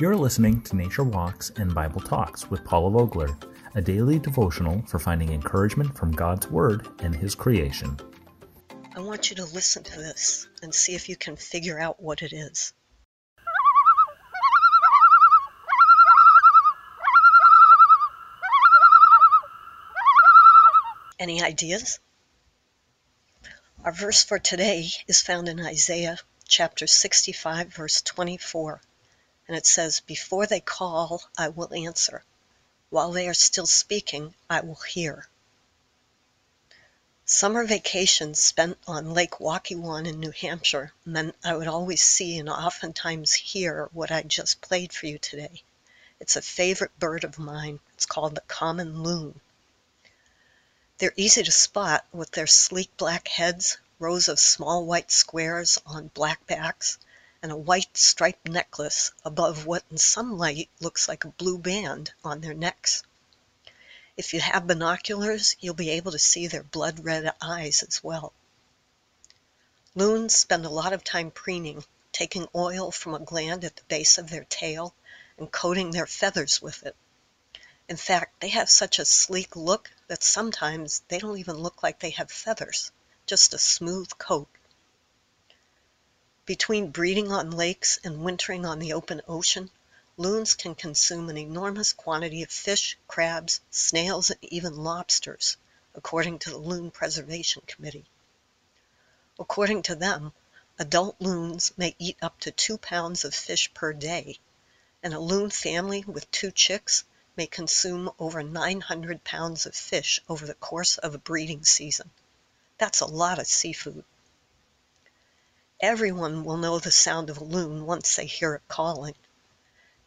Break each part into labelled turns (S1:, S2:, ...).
S1: You're listening to Nature Walks and Bible Talks with Paula Vogler, a daily devotional for finding encouragement from God's Word and His creation.
S2: I want you to listen to this and see if you can figure out what it is. Any ideas? Our verse for today is found in Isaiah chapter 65, verse 24. And it says, Before they call, I will answer. While they are still speaking, I will hear. Summer vacations spent on Lake Waukesha in New Hampshire meant I would always see and oftentimes hear what I just played for you today. It's a favorite bird of mine. It's called the common loon. They're easy to spot with their sleek black heads, rows of small white squares on black backs, and a white striped necklace above what in some light looks like a blue band on their necks. If you have binoculars, you'll be able to see their blood red eyes as well. Loons spend a lot of time preening, taking oil from a gland at the base of their tail and coating their feathers with it. In fact, they have such a sleek look that sometimes they don't even look like they have feathers, just a smooth coat. Between breeding on lakes and wintering on the open ocean, loons can consume an enormous quantity of fish, crabs, snails, and even lobsters, according to the Loon Preservation Committee. According to them, adult loons may eat up to two pounds of fish per day, and a loon family with two chicks may consume over 900 pounds of fish over the course of a breeding season. That's a lot of seafood. Everyone will know the sound of a loon once they hear it calling.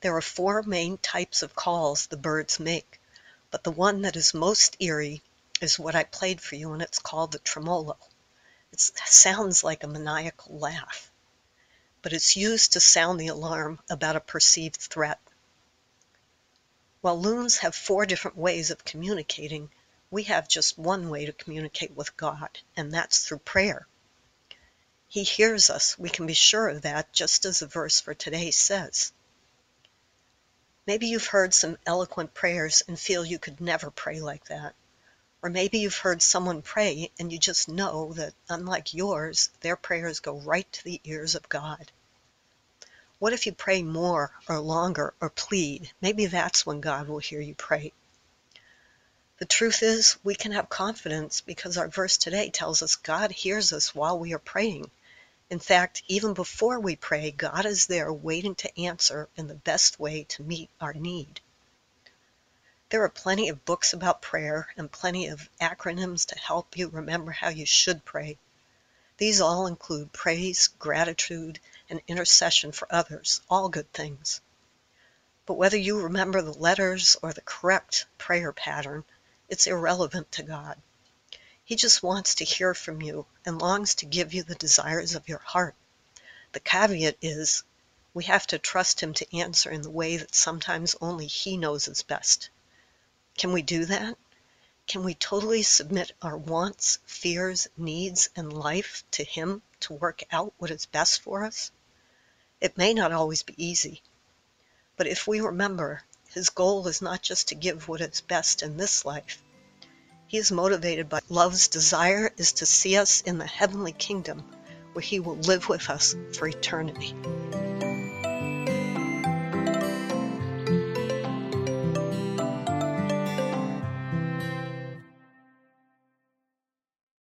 S2: There are four main types of calls the birds make, but the one that is most eerie is what I played for you, and it's called the tremolo. It sounds like a maniacal laugh, but it's used to sound the alarm about a perceived threat. While loons have four different ways of communicating, we have just one way to communicate with God, and that's through prayer. He hears us, we can be sure of that, just as the verse for today says. Maybe you've heard some eloquent prayers and feel you could never pray like that. Or maybe you've heard someone pray and you just know that, unlike yours, their prayers go right to the ears of God. What if you pray more or longer or plead? Maybe that's when God will hear you pray. The truth is, we can have confidence because our verse today tells us God hears us while we are praying. In fact, even before we pray, God is there waiting to answer in the best way to meet our need. There are plenty of books about prayer and plenty of acronyms to help you remember how you should pray. These all include praise, gratitude, and intercession for others, all good things. But whether you remember the letters or the correct prayer pattern, it's irrelevant to God. He just wants to hear from you and longs to give you the desires of your heart. The caveat is we have to trust Him to answer in the way that sometimes only He knows is best. Can we do that? Can we totally submit our wants, fears, needs, and life to Him to work out what is best for us? It may not always be easy, but if we remember, His goal is not just to give what is best in this life, he is motivated by love's desire is to see us in the heavenly kingdom where he will live with us for eternity.